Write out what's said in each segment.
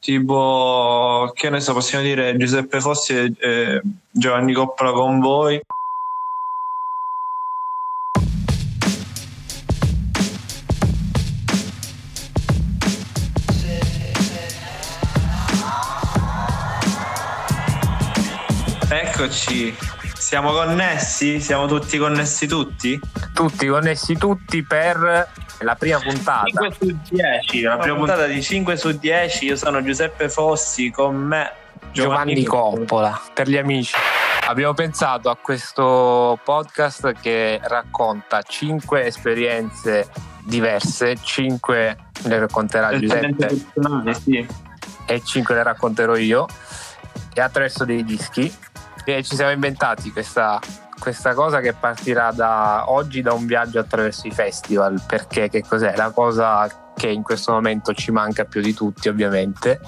Tipo, che ne so, possiamo dire Giuseppe Fossi e, e Giovanni Coppola con voi. Eccoci, siamo connessi? Siamo tutti connessi tutti? Tutti connessi tutti per la prima puntata. 5 su 10, la prima puntata di 5 su 10. Io sono Giuseppe Fossi, con me Giovanni, Giovanni Coppola. Per gli amici. Abbiamo pensato a questo podcast che racconta 5 esperienze diverse, 5 le racconterà Giuseppe sì. e 5 le racconterò io e attraverso dei dischi ci siamo inventati questa, questa cosa che partirà da oggi da un viaggio attraverso i festival, perché che cos'è? La cosa che in questo momento ci manca più di tutti, ovviamente.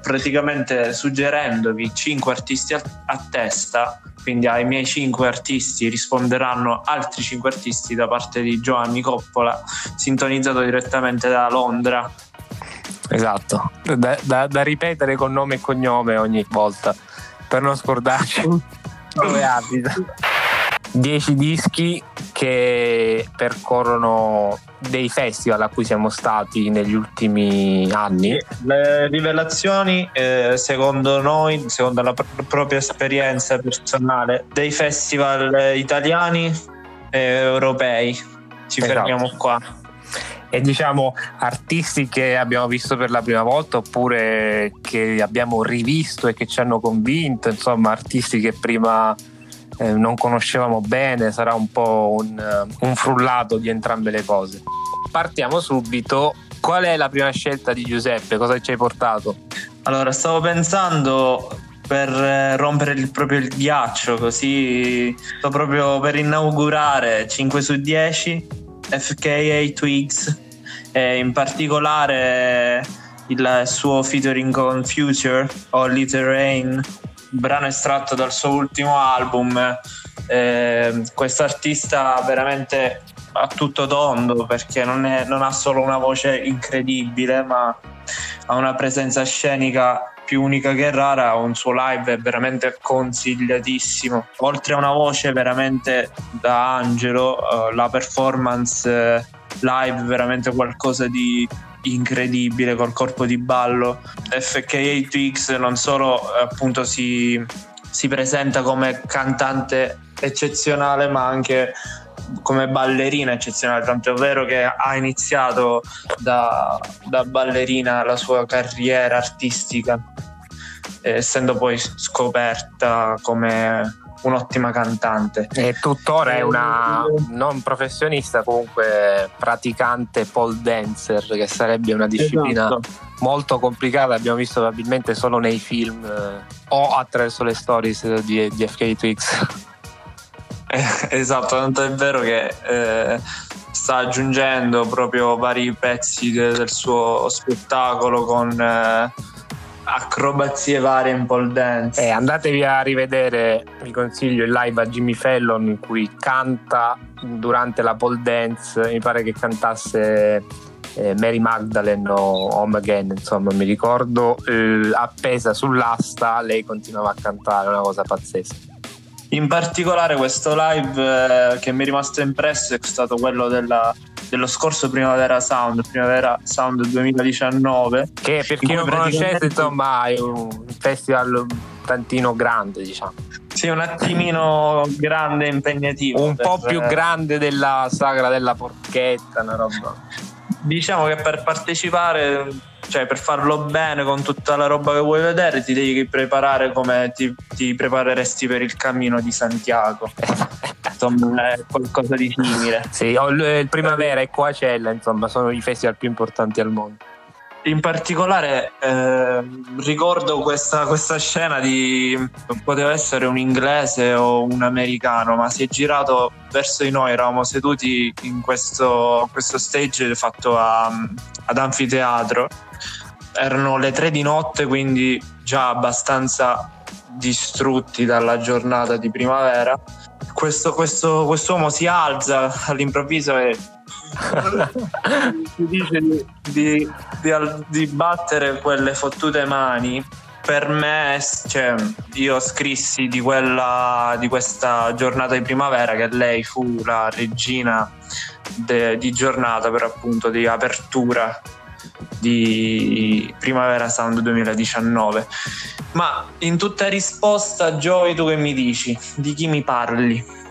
Praticamente suggerendovi 5 artisti a, a testa, quindi ai miei 5 artisti risponderanno altri 5 artisti da parte di Giovanni Coppola, sintonizzato direttamente da Londra. Esatto, da, da, da ripetere con nome e cognome ogni volta per non scordarci dove abita. 10 dischi che percorrono dei festival a cui siamo stati negli ultimi anni. Le rivelazioni, eh, secondo noi, secondo la pr- propria esperienza personale, dei festival italiani e europei. Ci esatto. fermiamo qua e diciamo artisti che abbiamo visto per la prima volta oppure che abbiamo rivisto e che ci hanno convinto, insomma artisti che prima eh, non conoscevamo bene, sarà un po' un, un frullato di entrambe le cose. Partiamo subito. Qual è la prima scelta di Giuseppe? Cosa ci hai portato? Allora, stavo pensando per eh, rompere il, proprio il ghiaccio, così sto proprio per inaugurare 5 su 10 FKA Twigs e in particolare il suo featuring con Future Holy Terrain brano estratto dal suo ultimo album eh, questo artista veramente a tutto tondo perché non, è, non ha solo una voce incredibile ma ha una presenza scenica più unica che rara, un suo live è veramente consigliatissimo. Oltre a una voce veramente da angelo, uh, la performance uh, live veramente qualcosa di incredibile col corpo di ballo. FKA Twix non solo appunto si, si presenta come cantante eccezionale, ma anche come ballerina eccezionale, tanto è vero che ha iniziato da, da ballerina la sua carriera artistica, essendo poi scoperta come un'ottima cantante. E tuttora è una non professionista, comunque praticante pole dancer, che sarebbe una disciplina esatto. molto complicata. Abbiamo visto probabilmente solo nei film eh, o attraverso le stories di, di FK Twix. Eh, esatto, tanto è vero che eh, sta aggiungendo proprio vari pezzi de- del suo spettacolo con eh, acrobazie varie in pole dance. Eh, andatevi a rivedere, vi consiglio il live a Jimmy Fallon in cui canta durante la pole dance, mi pare che cantasse eh, Mary Magdalene o Home Again, insomma mi ricordo, eh, appesa sull'asta lei continuava a cantare, una cosa pazzesca. In particolare questo live eh, che mi è rimasto impresso è stato quello della dello scorso Primavera Sound, Primavera Sound 2019. Che per chi non conoscesse, insomma, è un festival tantino grande, diciamo. Sì, un attimino grande e impegnativo. Un per... po' più grande della sagra della porchetta, una roba. Diciamo che per partecipare cioè per farlo bene con tutta la roba che vuoi vedere ti devi preparare come ti, ti prepareresti per il cammino di Santiago. Insomma è qualcosa di simile. Sì, il Primavera e Coacella insomma sono i festival più importanti al mondo in particolare eh, ricordo questa, questa, scena di poteva essere un inglese o un americano ma si è girato verso di noi eravamo seduti in questo, questo stage fatto a, ad anfiteatro erano le tre di notte, quindi già abbastanza distrutti dalla giornata di primavera. Questo, questo uomo si alza all'improvviso e si dice di, di, di, di battere quelle fottute mani. Per me, cioè, io scrissi di, quella, di questa giornata di primavera che lei fu la regina de, di giornata per appunto di apertura di Primavera Sound 2019. Ma in tutta risposta, Joey, tu che mi dici? Di chi mi parli?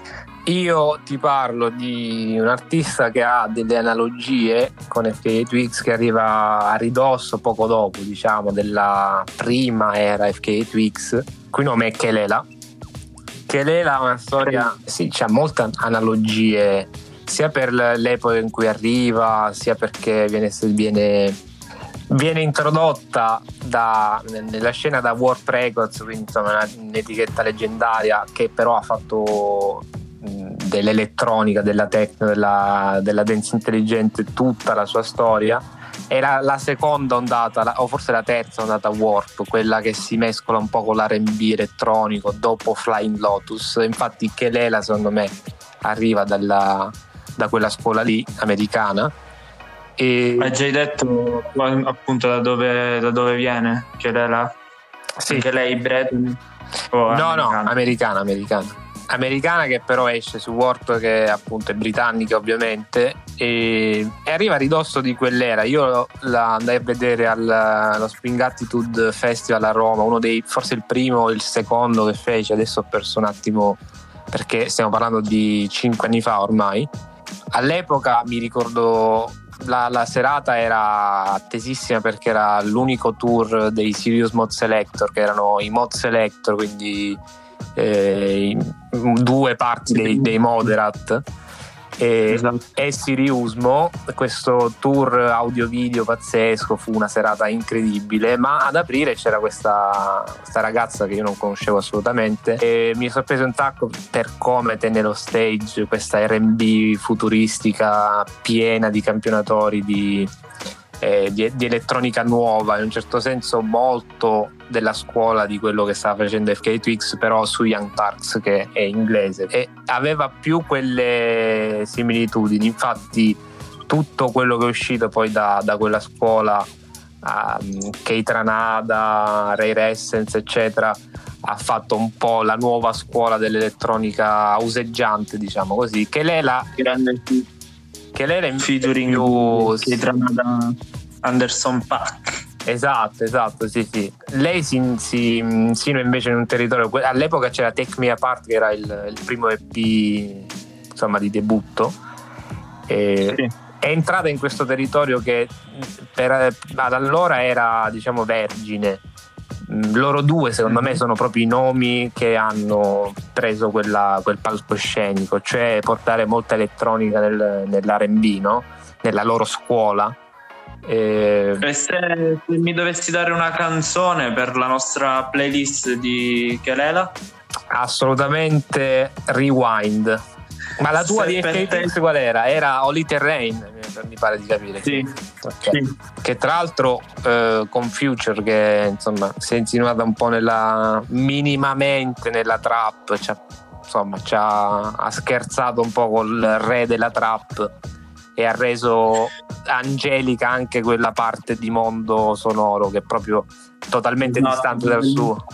Io ti parlo di un artista che ha delle analogie con FK Twix che arriva a ridosso poco dopo, diciamo, della prima era FK Twix, cui nome è Kelela. Kelela ha una storia, sì, c'ha molte analogie sia per l'epoca in cui arriva, sia perché viene, viene, viene introdotta da, nella scena da Warp Records, quindi insomma un'etichetta leggendaria che però ha fatto dell'elettronica, della techno, della, della dance intelligente, tutta la sua storia. Era la seconda ondata, o forse la terza ondata Warp, quella che si mescola un po' con l'RB elettronico dopo Flying Lotus. Infatti, Kelela, secondo me, arriva dalla, da quella scuola lì, americana. E... Hai già detto appunto da dove, da dove viene Kelela? Sì. Anche lei Breton? no, americana? no, americana, americana americana che però esce su Warp che appunto è britannica ovviamente e, e arriva a ridosso di quell'era io la andai a vedere allo Spring Attitude Festival a Roma uno dei forse il primo o il secondo che fece adesso ho perso un attimo perché stiamo parlando di cinque anni fa ormai all'epoca mi ricordo la, la, serata era attesissima perché era l'unico tour dei Sirius Mod Selector che erano i Mod Selector quindi eh, due parti dei, dei Moderat e, esatto. e Siriusmo questo tour audio video pazzesco fu una serata incredibile ma ad aprire c'era questa, questa ragazza che io non conoscevo assolutamente e mi sorprese un tacco per come tenne lo stage questa R&B futuristica piena di campionatori di eh, di, di, elettronica nuova, in un certo senso molto della scuola di quello che stava facendo FK Twix, però su Young Turks che è inglese. E aveva più quelle similitudini, infatti tutto quello che è uscito poi da, da quella scuola um, Kate Ranada, Ray Essence eccetera ha fatto un po' la nuova scuola dell'elettronica useggiante diciamo così che lei la grande che lei era in featuring più si da Anderson Pack Esatto, esatto, sì, sì. Lei si, si insinua invece in un territorio. All'epoca c'era Take Me Apart, che era il, il primo EP insomma, di debutto. E sì. È entrata in questo territorio che per, ad allora era, diciamo, vergine. Loro due, secondo me, sono proprio i nomi che hanno preso quella, quel palcoscenico, cioè portare molta elettronica nel, nell'RB, no? nella loro scuola. E... e se, se, mi dovessi dare una canzone per la nostra playlist di Kelela? Assolutamente Rewind. Ma la tua di FKX qual era? Era Holy Terrain, mi pare di capire. Sì. Okay. sì. Che tra l'altro eh, con Future, che insomma si è insinuata un po' nella minimamente nella trap, cioè, insomma ci ha, ha scherzato un po' col re della trap e ha reso angelica anche quella parte di mondo sonoro che è proprio totalmente no, distante dal suo.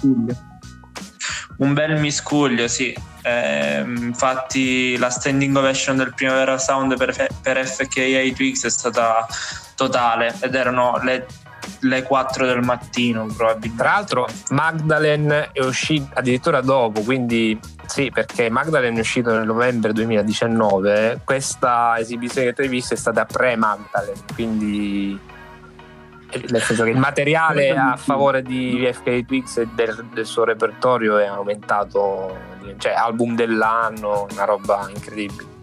Un bel miscuglio, sì. Eh, infatti la standing ovation del Primavera Sound per, per FKA Twix è stata totale ed erano le le 4 del mattino probabilmente. Tra l'altro Magdalen è uscito addirittura dopo, quindi sì, perché Magdalen è uscito nel novembre 2019, questa esibizione che tu hai visto è stata pre-Magdalen, quindi nel senso che il materiale a favore di FK Twix e del, del, suo repertorio è aumentato, cioè album dell'anno, una roba incredibile.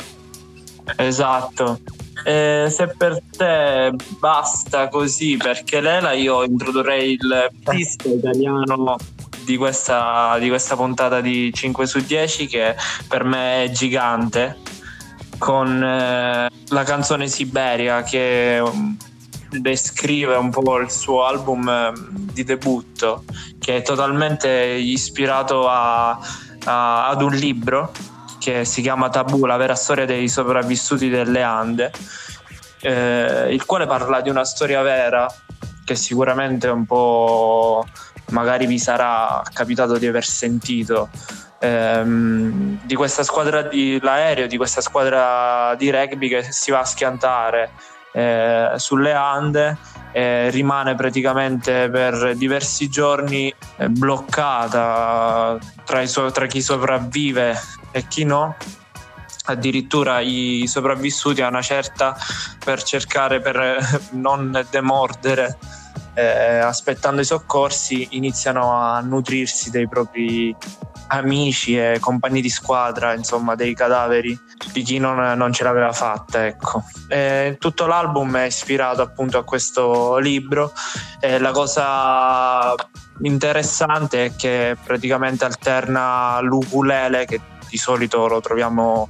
Esatto. Eh, se per te basta così, perché Lela io introdurrei il artista italiano di questa, di questa puntata di 5 su 10 che per me è gigante con eh, la canzone Siberia che descrive un po' il suo album eh, di debutto che è totalmente ispirato a, a, ad un libro che si chiama Tabù, la vera storia dei sopravvissuti delle Ande eh, il quale parla di una storia vera che sicuramente un po' magari vi sarà capitato di aver sentito ehm, di questa squadra di l'aereo, di questa squadra di rugby che si va a schiantare eh, sulle Ande e rimane praticamente per diversi giorni eh, bloccata tra, so- tra chi sopravvive e chi no. Addirittura i sopravvissuti a una certa per cercare per non demordere eh, aspettando i soccorsi iniziano a nutrirsi dei propri amici e compagni di squadra, insomma, dei cadaveri di chi non, non ce l'aveva fatta. Ecco. E tutto l'album è ispirato appunto a questo libro. E la cosa interessante è che praticamente alterna l'ukulele, che di solito lo troviamo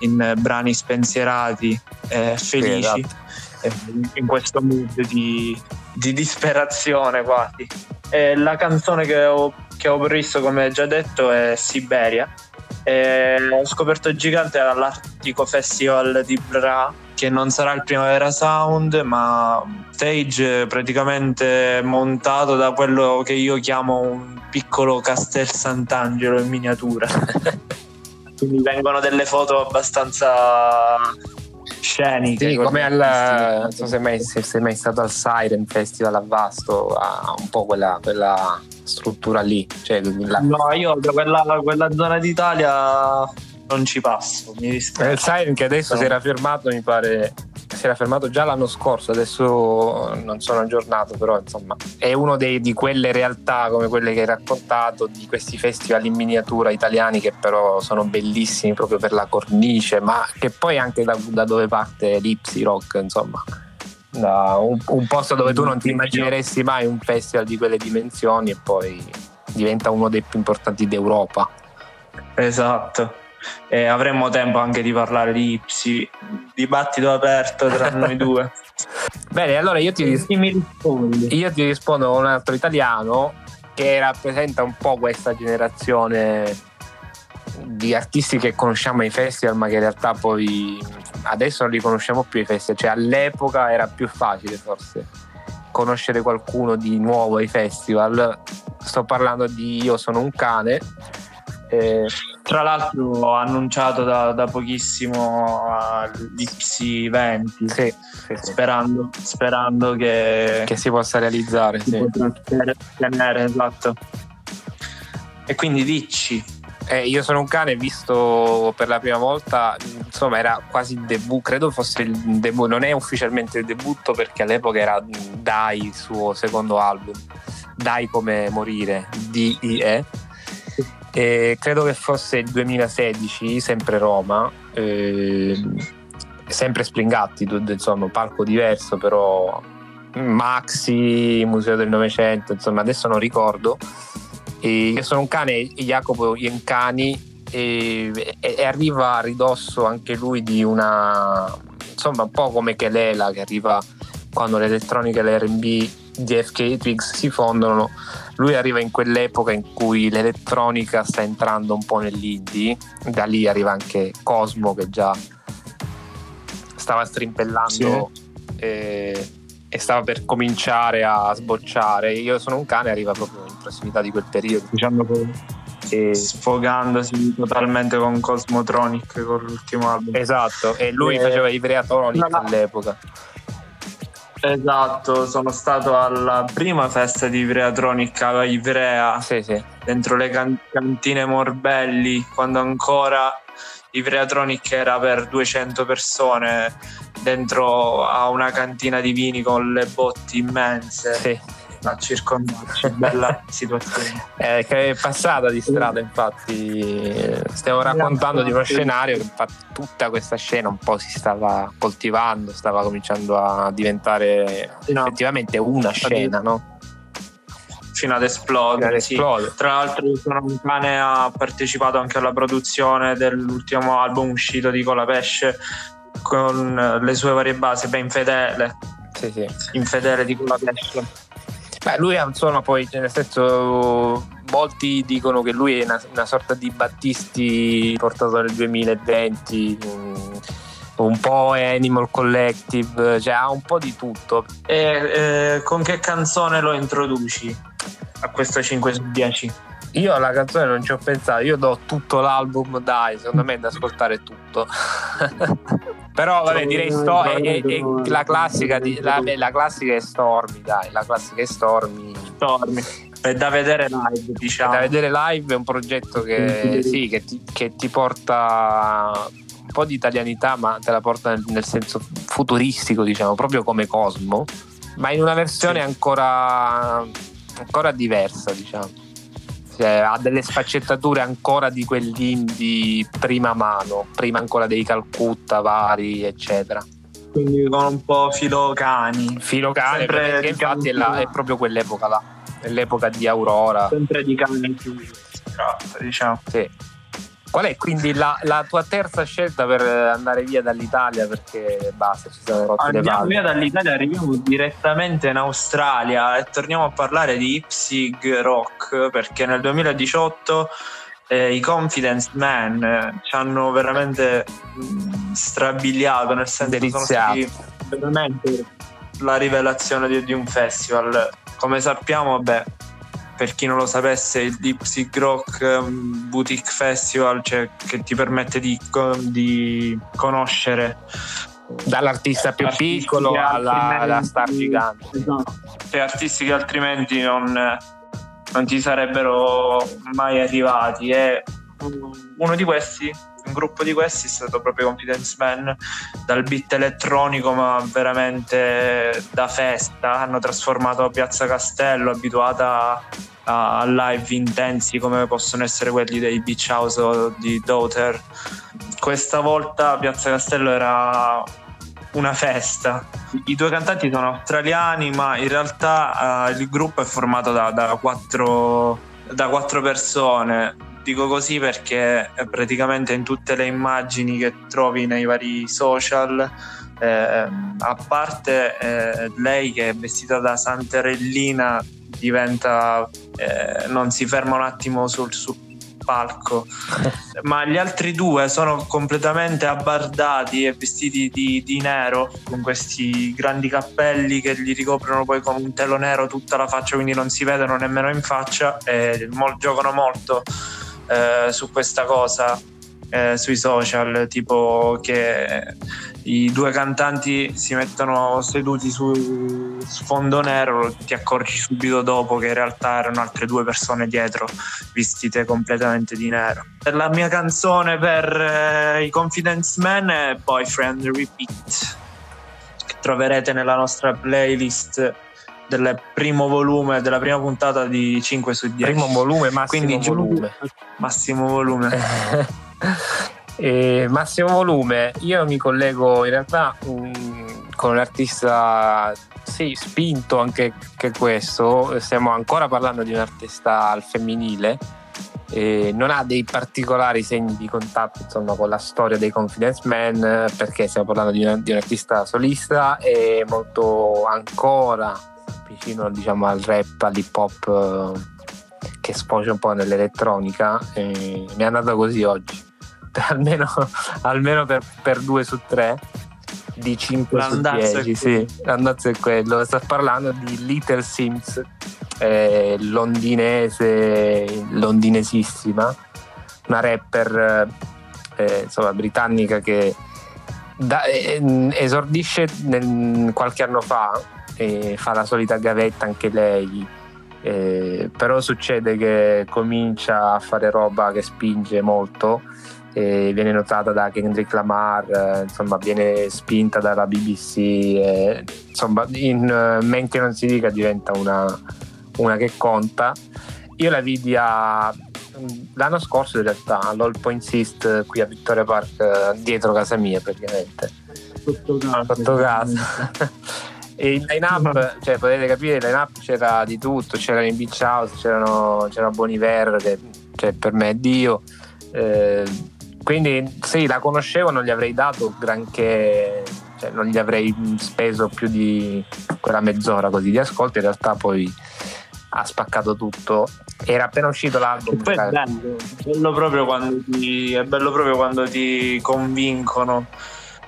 in brani spensierati e felici. Esatto. in questo mood di, di disperazione quasi. E la canzone che ho che ho previsto, come già detto, è Siberia. E ho scoperto Gigante all'Artico Festival di Bra, che non sarà il Primavera Sound, ma stage praticamente montato da quello che io chiamo un piccolo Castel Sant'Angelo in miniatura. Quindi vengono delle foto abbastanza sceniche. Sì, come al, non so se mai, se sei mai stato al Siren Festival a Vasto, ha un po' quella, quella struttura lì. Cioè, la... No, io da quella, quella, zona d'Italia non ci passo, mi dispiace. Il Siren che adesso no. si era fermato, mi pare, si era fermato già l'anno scorso, adesso non sono aggiornato, però insomma è uno dei, di quelle realtà come quelle che hai raccontato, di questi festival in miniatura italiani che però sono bellissimi proprio per la cornice, ma che poi anche da, da dove parte l'Ipsy Rock, insomma. Un, un, posto dove tu non ti immagineresti mai un festival di quelle dimensioni e poi diventa uno dei più importanti d'Europa. Esatto e avremmo tempo anche di parlare di Ipsi, dibattito aperto tra noi due. Bene, allora io ti, io ti rispondo con un altro italiano che rappresenta un po' questa generazione di artisti che conosciamo ai festival, ma che in realtà poi adesso non li conosciamo più ai festival, cioè all'epoca era più facile forse conoscere qualcuno di nuovo ai festival. Sto parlando di Io sono un cane eh, tra l'altro ho annunciato da, da pochissimo all'Ipsi 20 sì, sì, sperando, sperando che, che, si possa realizzare si sì. tenere, esatto. e quindi dici eh, io sono un cane visto per la prima volta insomma era quasi il debutto credo fosse il debutto non è ufficialmente il debutto perché all'epoca era Dai il suo secondo album. Dai come morire D-I-E e credo che fosse il 2016, sempre Roma, eh, sempre Springatti, insomma, un palco diverso, però Maxi, Museo del Novecento, insomma, adesso non ricordo. E io sono un cane, Jacopo Iencani, e, e, arriva a ridosso anche lui di una, insomma, un po' come Kelela che arriva quando l'elettronica e l'R&B di FK Twigs si fondono lui arriva in quell'epoca in cui l'elettronica sta entrando un po' nell'indie, da lì arriva anche Cosmo che già stava strimpellando sì. e, e, stava per cominciare a sbocciare. Io sono un cane, arriva proprio in prossimità di quel periodo. Diciamo che sfogandosi totalmente con Cosmotronic con l'ultimo album. Esatto, e lui e... faceva i Vreatronic no, no. all'epoca. Esatto, sono stato alla prima festa di Ivreatronic a Ivrea, sì, sì. dentro le can- cantine Morbelli, quando ancora Ivreatronic era per 200 persone dentro a una cantina di vini con le botti immense. Sì a circondarci, bella situazione. Eh, che è passata di strada, infatti stiamo raccontando di uno scenario che infatti tutta questa scena un po' si stava coltivando, stava cominciando a diventare no. effettivamente una scena, no? Fino ad esplodere. Sì. Tra l'altro, sono cane ha partecipato anche alla produzione dell'ultimo album uscito di Colapesce con le sue varie basi, ben fedele. Sì, sì. Infedele di Colapesce Beh, lui insomma poi, cioè, nel senso, molti dicono che lui è una, una sorta di Battisti portato nel 2020. Mh, mm, un po' Animal Collective, cioè ha un po' di tutto. E eh, con che canzone lo introduci a questo 5 su 10? Io alla canzone non ci ho pensato, io do tutto l'album, dai, secondo me è da ascoltare tutto. Però vabbè, direi sto, è, è, è la, classica di, la, la, classica è Stormy, dai, la classica è Stormy. Stormy. È da vedere live, diciamo. È da vedere live è un progetto che, sì, che, ti, che ti porta un po' di italianità, ma te la porta nel, nel senso futuristico, diciamo, proprio come Cosmo, ma in una versione sì. ancora, ancora diversa, diciamo cioè, ha delle sfaccettature ancora di quell'indie prima mano, prima ancora dei Calcutta vari, eccetera. Quindi con un po' filocani. Filocani, perché infatti è, la, è, proprio quell'epoca là, è l'epoca di Aurora. Sempre di cani più diciamo. Sì. Qual è quindi la, la, tua terza scelta per andare via dall'Italia? Perché basta, ci siamo rotti Andiamo le palle. via dall'Italia, arriviamo direttamente in Australia e torniamo a parlare di Ipsig Rock perché nel 2018 eh, i Confidence Man eh, ci hanno veramente mh, strabiliato, nel senso che sono stati veramente la rivelazione di, di un festival. Come sappiamo, vabbè per chi non lo sapesse, il Deep Sea Rock um, Boutique Festival, cioè, che ti permette di, di conoscere dall'artista più piccolo alla, alla, star gigante. Esatto. Cioè, artisti che altrimenti non, non ti sarebbero mai arrivati. E uno di questi un gruppo di questi è stato proprio Confidence Man dal beat elettronico ma veramente da festa hanno trasformato Piazza Castello abituata a live intensi come possono essere quelli dei Beach House o di Daughter questa volta Piazza Castello era una festa. I due cantanti sono australiani, ma in realtà uh, il gruppo è formato da, da, quattro, da quattro persone dico così perché praticamente in tutte le immagini che trovi nei vari social, eh, a parte eh, lei che è vestita da Santerellina, diventa, eh, non si ferma un attimo sul, sul palco, ma gli altri due sono completamente abbardati e vestiti di, di, nero con questi grandi cappelli che gli ricoprono poi con un telo nero tutta la faccia, quindi non si vedono nemmeno in faccia e mo- giocano molto eh, su questa cosa eh, sui social, tipo che i due cantanti si mettono seduti su sfondo nero, ti accorgi subito dopo che in realtà erano altre due persone dietro, vestite completamente di nero. La mia canzone per eh, i Confidence Men è Boyfriend Repeat, che troverete nella nostra playlist del primo volume, della prima puntata di 5 su 10. Primo volume, massimo Quindi, volume. Massimo volume. e massimo volume, io mi collego in realtà um, con un artista, sì, spinto anche, anche questo, stiamo ancora parlando di un artista al femminile, eh, non ha dei particolari segni di contatto insomma, con la storia dei Confidence Man perché stiamo parlando di, una, di un artista solista e molto ancora vicino diciamo, al rap, all'hip hop eh, che sfocia un po' nell'elettronica. E mi è andata così oggi, almeno, almeno per, per, due su tre di 5 L'andazzo su 10. Sì, l'andazzo è quello. Sto parlando di Little Sims, eh, londinese, londinesissima, una rapper eh, insomma, britannica che da, eh, esordisce nel, qualche anno fa e fa la solita gavetta anche lei. Eh, però succede che comincia a fare roba che spinge molto eh, viene notata da Kendrick Lamar eh, insomma viene spinta dalla BBC eh, insomma in uh, men che non si dica diventa una, una, che conta io la vidi a, l'anno scorso in realtà all'All Point East qui a Vittoria Park eh, dietro casa mia praticamente sotto casa, sotto casa. E il line up, cioè potete capire, il line up c'era di tutto, c'era in Beach House, c'erano, c'era Boniver che cioè, per me è Dio. Eh, quindi sì, la conoscevo, non gli avrei dato granché, cioè, non gli avrei speso più di quella mezz'ora così di ascolto, in realtà poi ha spaccato tutto. Era appena uscito l'album. Poi è bello, bello proprio ti, è bello proprio quando ti convincono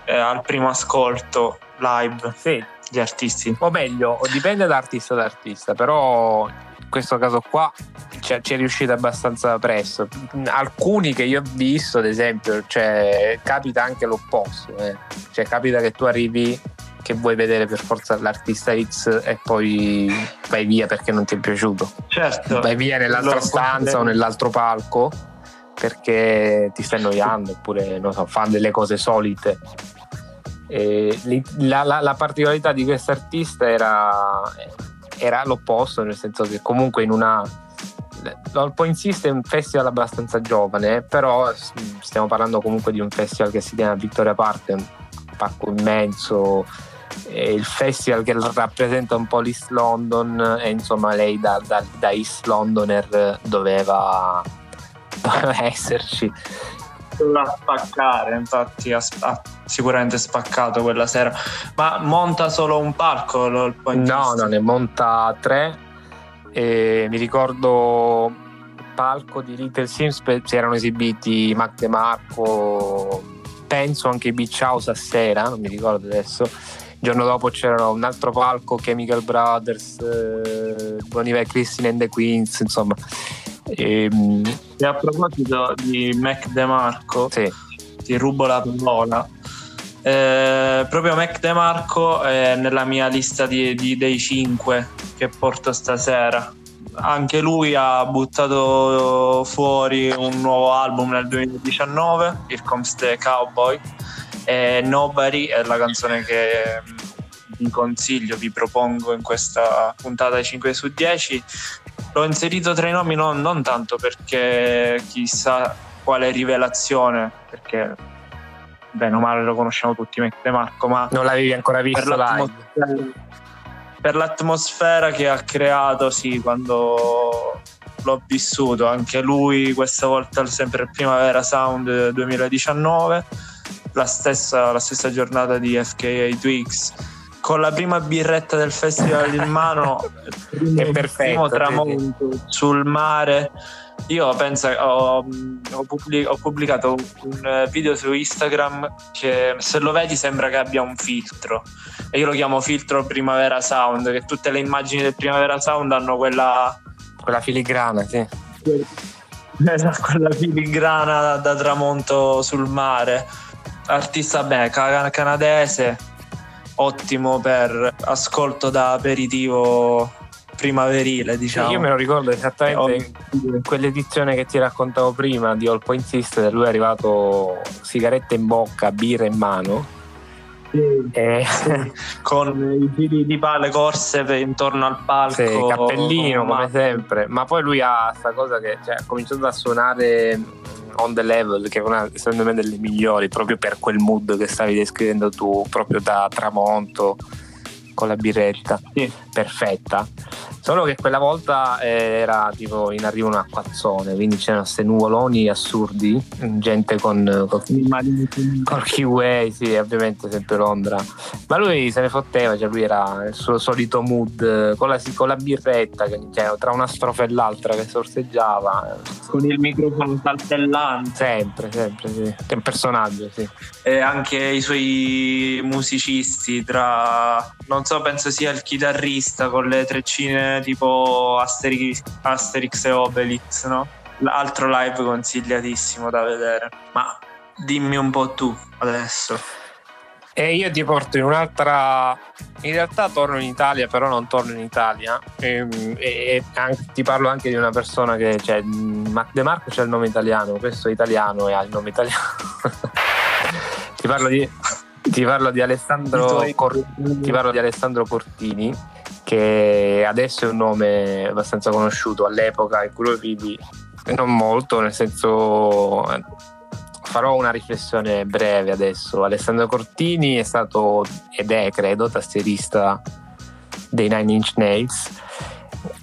eh, al primo ascolto live sì. gli artisti. O meglio, dipende da artista ad artista, però questo caso qua ci è riuscito abbastanza presto. Alcuni che io ho visto, ad esempio, cioè, capita anche l'opposto, eh. cioè capita che tu arrivi che vuoi vedere per forza l'artista X e poi vai via perché non ti è piaciuto. Certo. Vai via nell'altra stanza o nell'altro palco perché ti stai annoiando oppure non so, fa delle cose solite. La, la, la, particolarità di questo artista era, era l'opposto, nel senso che comunque in una All Point System è un festival abbastanza giovane, però stiamo parlando comunque di un festival che si chiama Victoria Park, un parco immenso, il festival che rappresenta un po' l'East London e insomma lei da, da, da East Londoner doveva, doveva esserci doveva spaccare infatti ha, ha, sicuramente spaccato quella sera. Ma monta solo un palco il no no ne monta tre. E mi ricordo il palco di Little Sims si erano esibiti Mac DeMarco penso anche Beach House a sera non mi ricordo adesso. Il giorno dopo c'era un altro palco Chemical Brothers eh, Bon Iver Christine and the Queens insomma. E, ehm, e a proposito di Mac DeMarco sì. ti rubo la parola. Eh, proprio Mac DeMarco è nella mia lista di, di, dei 5 che porto stasera. Anche lui ha buttato fuori un nuovo album nel 2019 Here Comes the Cowboy e Nobody è la canzone che vi consiglio, vi propongo in questa puntata 5 su 10 l'ho inserito tra i nomi non, non tanto perché chissà quale rivelazione perché bene o male lo conosciamo tutti Mac Marco ma non l'avevi ancora visto per l'atmosfera, per l'atmosfera che ha creato sì quando l'ho vissuto anche lui questa volta sempre Primavera Sound 2019 la stessa, la stessa giornata di FKA Twix con la prima birretta del festival in mano è perfetto tramonto sì. sul mare. Io penso ho, ho, pubblicato un video su Instagram che se lo vedi sembra che abbia un filtro. E io lo chiamo filtro Primavera Sound che tutte le immagini del Primavera Sound hanno quella quella filigrana sì. Quella filigrana da, da tramonto sul mare. Artista beh canadese ottimo per ascolto da aperitivo primaverile, diciamo. Io me lo ricordo esattamente in quell'edizione che ti raccontavo prima di All Point System, lui è arrivato sigaretta in bocca, birra in mano. Sì, e... sì. con i fili di pale corse intorno al palco sì, cappellino come sempre ma poi lui ha questa cosa che cioè, ha cominciato a suonare on the level, che è una secondo me delle migliori, proprio per quel mood che stavi descrivendo tu, proprio da tramonto con la birretta, sì. perfetta. Solo che quella volta eh, era tipo in arrivo un acquazzone, quindi c'erano questi nuvoloni assurdi, gente con, con, con Kiwi, sì, ovviamente sempre Londra. Ma lui se ne fotteva, cioè lui era il suo solito mood, con la, con la birretta, cioè, tra una strofa e l'altra che sorseggiava. Con il microfono saltellante. Sempre, sempre, sì. È un personaggio, sì. E anche i suoi musicisti, tra, non so, penso sia il chitarrista con le treccine tipo Asterix, Asterix e Obelix, no? Altro live consigliatissimo da vedere. Ma dimmi un po' tu adesso. E io ti porto in un'altra. In realtà torno in Italia, però non torno in Italia. E, e, e ti parlo anche di una persona che. Cioè, De Marco c'è il nome italiano, questo è italiano e ha il nome italiano. ti, parlo di, ti parlo di Alessandro Cor- ti parlo di Alessandro Cortini che adesso è un nome abbastanza conosciuto all'epoca in cui lo vidi non molto, nel senso farò una riflessione breve adesso. Alessandro Cortini è stato ed è, credo, tastierista dei Nine Inch Nails.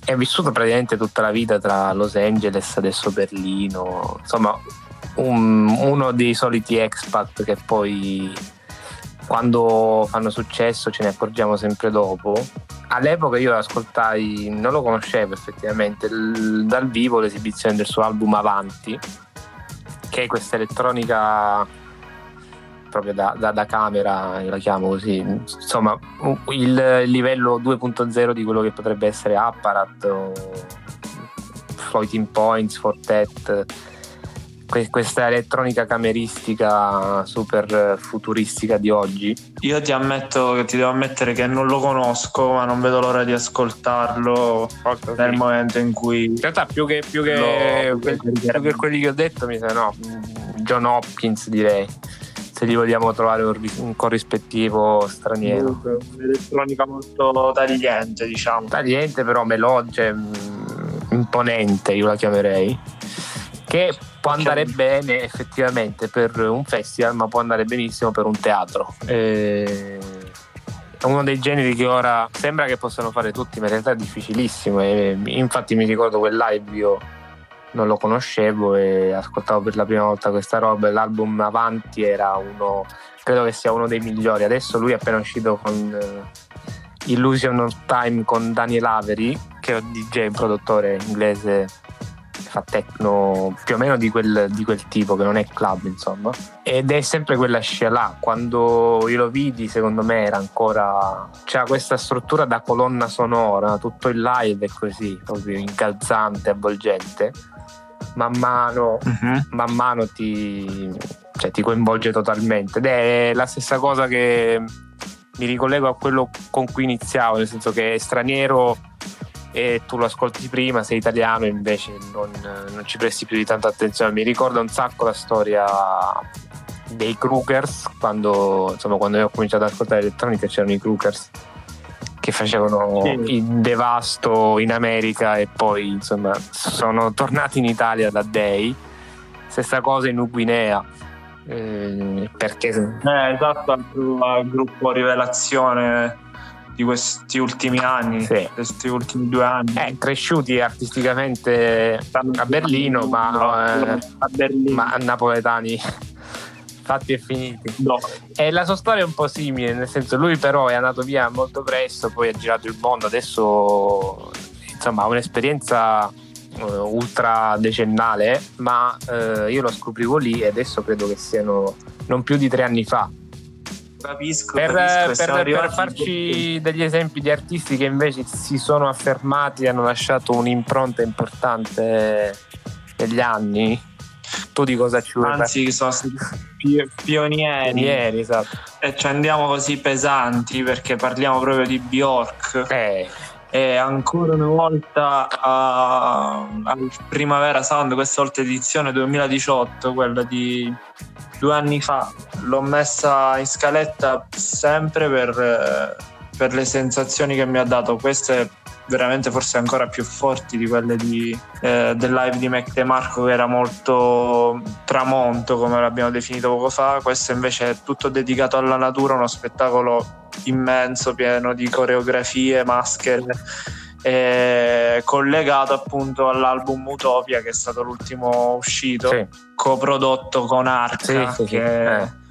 È vissuto praticamente tutta la vita tra Los Angeles, adesso Berlino, insomma, un, uno dei soliti expat che poi quando fanno successo ce ne accorgiamo sempre dopo. All'epoca io ascoltai, non lo conoscevo effettivamente, il, dal vivo l'esibizione del suo album Avanti, che è questa elettronica proprio da, da, da, camera, la chiamo così, insomma il livello 2.0 di quello che potrebbe essere Apparat Floating Points, Fortet, questa elettronica cameristica super futuristica di oggi? Io ti ammetto che ti devo ammettere che non lo conosco, ma non vedo l'ora di ascoltarlo Forza, nel sì. momento in cui. In realtà, più che, più che, lo... più che quelli che ho detto, mi sa no, John Hopkins direi se gli vogliamo trovare un, corrispettivo straniero. Un'elettronica molto tagliente, diciamo. Tagliente, però melodica, mm, imponente, io la chiamerei. Che può andare bene effettivamente per un festival, ma può andare benissimo per un teatro. E è uno dei generi che ora sembra che possano fare tutti, ma in realtà è difficilissimo. E infatti mi ricordo quel live io non lo conoscevo e ascoltavo per la prima volta questa roba. L'album Avanti era uno, credo che sia uno dei migliori. Adesso lui è appena uscito con uh, Illusion of Time con Daniel Avery, che è un DJ, un produttore inglese fa techno più o meno di quel, di quel, tipo che non è club insomma. Ed è sempre quella scia là. Quando io lo vidi secondo me era ancora c'era questa struttura da colonna sonora tutto il live è così proprio incalzante avvolgente. Man mano, uh-huh. man mano ti, cioè, ti coinvolge totalmente. Ed è la stessa cosa che mi ricollego a quello con cui iniziavo, nel senso che è straniero e tu lo ascolti prima, sei italiano invece non, non ci presti più di tanta attenzione. Mi ricorda un sacco la storia dei Krugers, quando, insomma, quando io ho cominciato ad ascoltare elettronica c'erano i Krugers che facevano sì. il devasto in America e poi insomma sono tornati in Italia da Day. Stessa cosa in Uguinea. Eh, perché eh, esatto, il gruppo Rivelazione di questi ultimi anni, sì. questi ultimi due anni. Eh, cresciuti artisticamente a Berlino, ma, eh, a Berlino. ma napoletani fatti e finiti. No. E la sua storia è un po' simile, nel senso lui però è andato via molto presto, poi ha girato il mondo, adesso insomma ha un'esperienza uh, ultra decennale, ma uh, io lo scoprivo lì e adesso credo che siano non più di tre anni fa. Capisco, per, capisco per, per farci degli esempi di artisti che invece si sono affermati e hanno lasciato un'impronta importante negli anni, tu di cosa ci vuoi? Anzi, sono stati pionieri. Pionieri, esatto. E ci andiamo così pesanti perché parliamo proprio di Bjork. Eh. E ancora una volta al Primavera Sound, questa volta edizione 2018, quella di due anni fa, l'ho messa in scaletta sempre per, per le sensazioni che mi ha dato. Queste veramente forse ancora più forti di quelle di, eh, del live di Mac Marco che era molto tramonto come l'abbiamo definito poco fa. Questo invece è tutto dedicato alla natura uno spettacolo immenso pieno di coreografie maschere collegato appunto all'album Utopia che è stato l'ultimo uscito sì. coprodotto con Arca sì, sì, che eh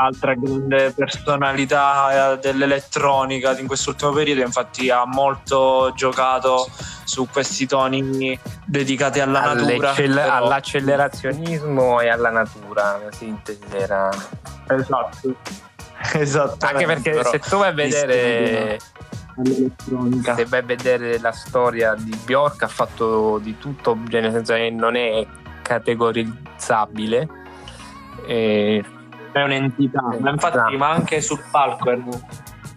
altra grande personalità eh, dell'elettronica in quest'ultimo periodo, infatti ha molto giocato su questi toni dedicati alla natura. Però... All'accelerazionismo e alla natura, la sintesi era... Esatto. esatto. Anche perché se tu vai a vedere se vai a vedere la storia di Bjork ha fatto di tutto cioè nel senso che non è categorizzabile e è un'entità, ma infatti ma anche sul palco è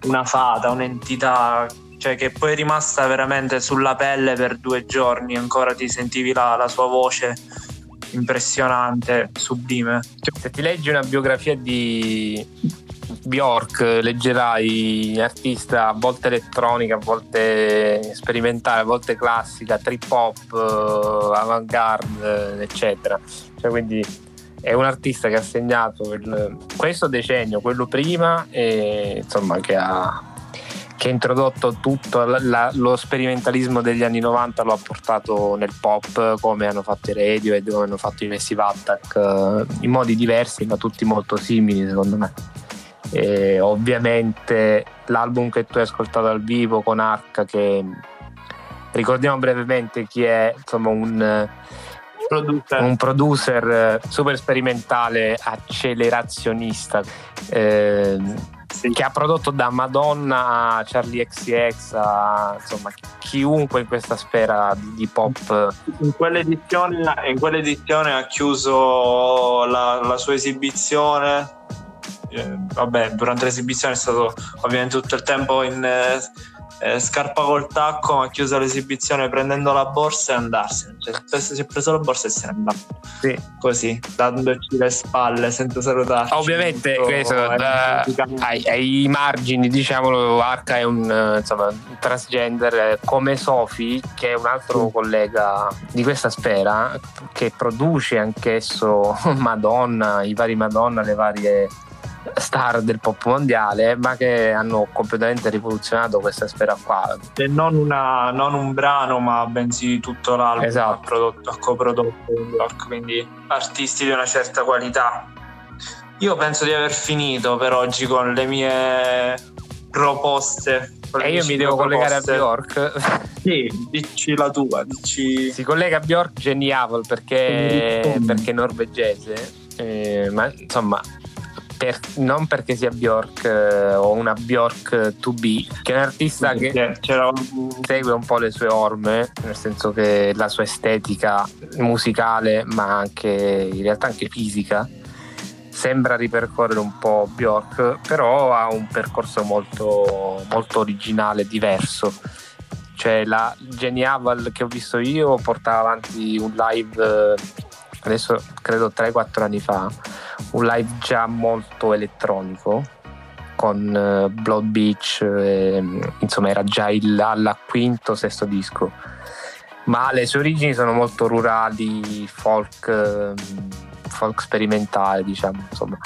una fata, un'entità cioè che poi è rimasta veramente sulla pelle per due giorni, ancora ti sentivi la, la sua voce impressionante, sublime. Se ti leggi una biografia di Bjork, leggerai artista a volte elettronica, a volte sperimentale, a volte classica, trip hop, eh, avant-garde, eccetera. Cioè, quindi è un artista che ha segnato il, questo decennio, quello prima, e insomma che ha, che ha introdotto tutto la, la, lo sperimentalismo degli anni 90 lo ha portato nel pop come hanno fatto i radio e come hanno fatto i Massive Attack eh, in modi diversi ma tutti molto simili secondo me. E ovviamente l'album che tu hai ascoltato dal vivo con Arca che ricordiamo brevemente chi è insomma un producer. un producer eh, super sperimentale, accelerazionista. Eh, sì. che ha prodotto da Madonna a Charlie XCX a insomma chiunque in questa sfera di, di pop in quell'edizione, in quell'edizione ha chiuso la, la sua esibizione eh, vabbè durante l'esibizione è stato ovviamente tutto il tempo in eh, eh, scarpa col tacco, ma ha chiuso l'esibizione prendendo la borsa e andarsene. Cioè, si è preso la borsa e se n'è andato. Sì. Così, dandoci le spalle senza salutarci. Ovviamente, questo, da, ai, ai, margini, diciamolo, Arca è un, uh, insomma, transgender eh, come Sofi, che è un altro sì. collega di questa sfera, che produce anch'esso Madonna, i vari Madonna, le varie star del pop mondiale, ma che hanno completamente rivoluzionato questa sfera qua. E non, una, non un brano, ma bensì tutto l'album esatto. prodotto, coprodotto New York, quindi artisti di una certa qualità. Io penso di aver finito per oggi con le mie proposte. E io mi devo proposte. collegare a Bjork. Sì, dici la tua. Dici... Si collega a Bjork Genial perché, perché è norvegese. Eh, ma insomma per, non perché sia Bjork eh, o una Bjork to be, che è un artista che segue un po' le sue orme, nel senso che la sua estetica musicale, ma anche in realtà anche fisica, sembra ripercorrere un po' Bjork, però ha un percorso molto, molto originale, diverso. Cioè la Jenny Aval che ho visto io portava avanti un live eh, adesso credo 3-4 anni fa, un live già molto elettronico con uh, Blood Beach, e, insomma era già il, alla quinto, sesto disco, ma le sue origini sono molto rurali, folk, folk sperimentale, diciamo, insomma.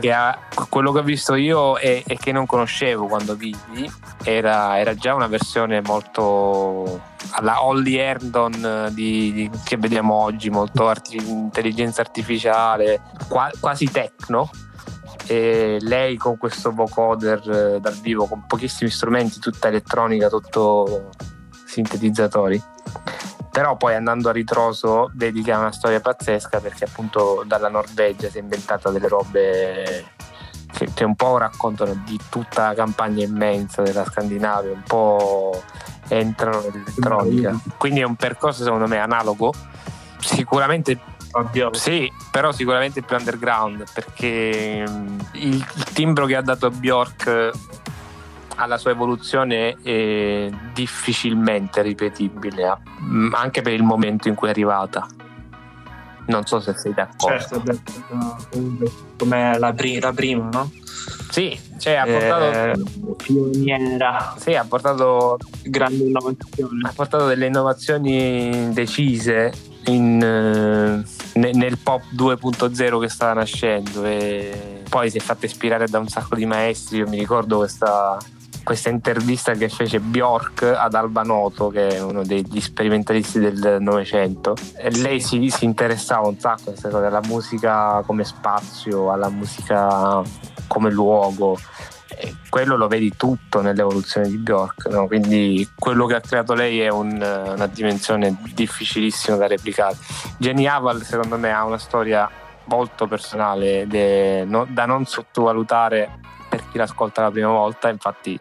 Che ha, quello che ho visto io e, e, che non conoscevo quando vidi era, era già una versione molto alla Holly Herndon di, di, che vediamo oggi, molto arti- intelligenza artificiale, qua, quasi techno. E lei con questo vocoder eh, dal vivo, con pochissimi strumenti, tutta elettronica, tutto sintetizzatori. Però poi andando a ritroso vedi che è una storia pazzesca perché appunto dalla Norvegia si è inventata delle robe che, che un po' raccontano di tutta la campagna immensa della Scandinavia, un po' entrano nell'elettronica. Quindi è un percorso secondo me analogo, sicuramente Oddio. Sì, però sicuramente più underground perché mm, il, il, timbro che ha dato Bjork alla sua evoluzione è difficilmente ripetibile, mm, anche per il momento in cui è arrivata. Non so se sei d'accordo. Certo, come la, pri- la prima, no? Sì, cioè ha portato. Eh, pioniera. Sì, ha portato. Grandi innovazioni. Ha portato delle innovazioni decise in, eh, nel pop 2.0 che stava nascendo. E poi si è fatta ispirare da un sacco di maestri. Io mi ricordo questa questa intervista che fece Bjork ad Alba Noto, che è uno degli sperimentalisti del Novecento, e lei si, si, interessava un sacco a queste cose, alla musica come spazio, alla musica come luogo. E quello lo vedi tutto nell'evoluzione di Bjork, no? quindi quello che ha creato lei è un, una dimensione difficilissima da replicare. Jenny Aval secondo me ha una storia molto personale de, no, da non sottovalutare per chi l'ascolta la prima volta, infatti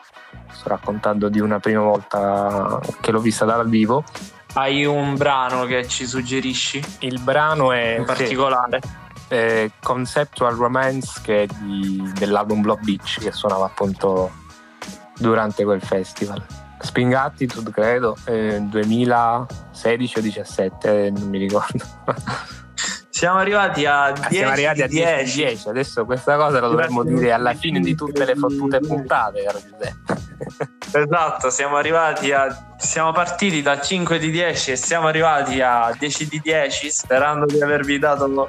sto raccontando di una prima volta che l'ho vista dal vivo. Hai un brano che ci suggerisci? Il brano è in particolare. Sì, Conceptual Romance che è di, dell'album Blob Beach che suonava appunto durante quel festival. Spring Attitude credo, eh, 2016 o 2017, eh, non mi ricordo. Siamo arrivati a 10. Siamo arrivati a 10, 10. Adesso questa cosa la dovremmo dire alla fine di tutte le fottute puntate, caro Giuseppe. Esatto, siamo arrivati a. Siamo partiti da 5 di 10 e siamo arrivati a 10 di 10, sperando di avervi dato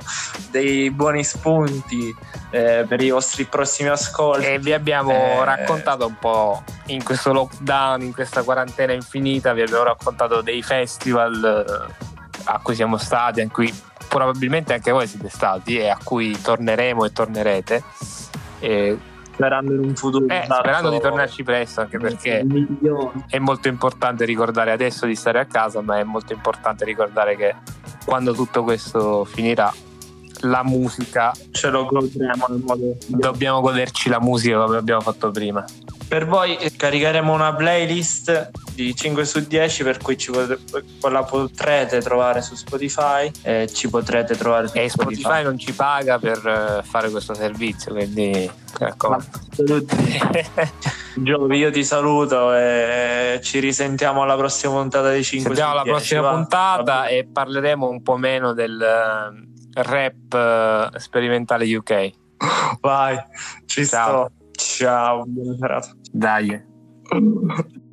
dei buoni spunti eh, per i vostri prossimi ascolti. E vi abbiamo eh... raccontato un po' in questo lockdown, in questa quarantena infinita, vi abbiamo raccontato dei festival eh, a cui siamo stati, in cui probabilmente anche voi siete stati e a cui torneremo e tornerete. E sperando in un futuro eh, sperando di tornarci presto anche perché è molto importante ricordare adesso di stare a casa ma è molto importante ricordare che quando tutto questo finirà la musica. Ce lo godremo in modo dobbiamo goderci la musica come abbiamo fatto prima. Per voi caricheremo una playlist di 5 su 10 per cui ci pot- la potrete trovare su Spotify e ci potrete trovare su e Spotify, Spotify non ci paga per eh, fare questo servizio quindi ecco. Giovi io ti saluto e ci risentiamo alla prossima puntata di 5 Sentiamo alla 10, prossima va? puntata e parleremo un po' meno del eh, rap uh, sperimentale UK vai ci Ciao. sto. Ciao buona serata. Dai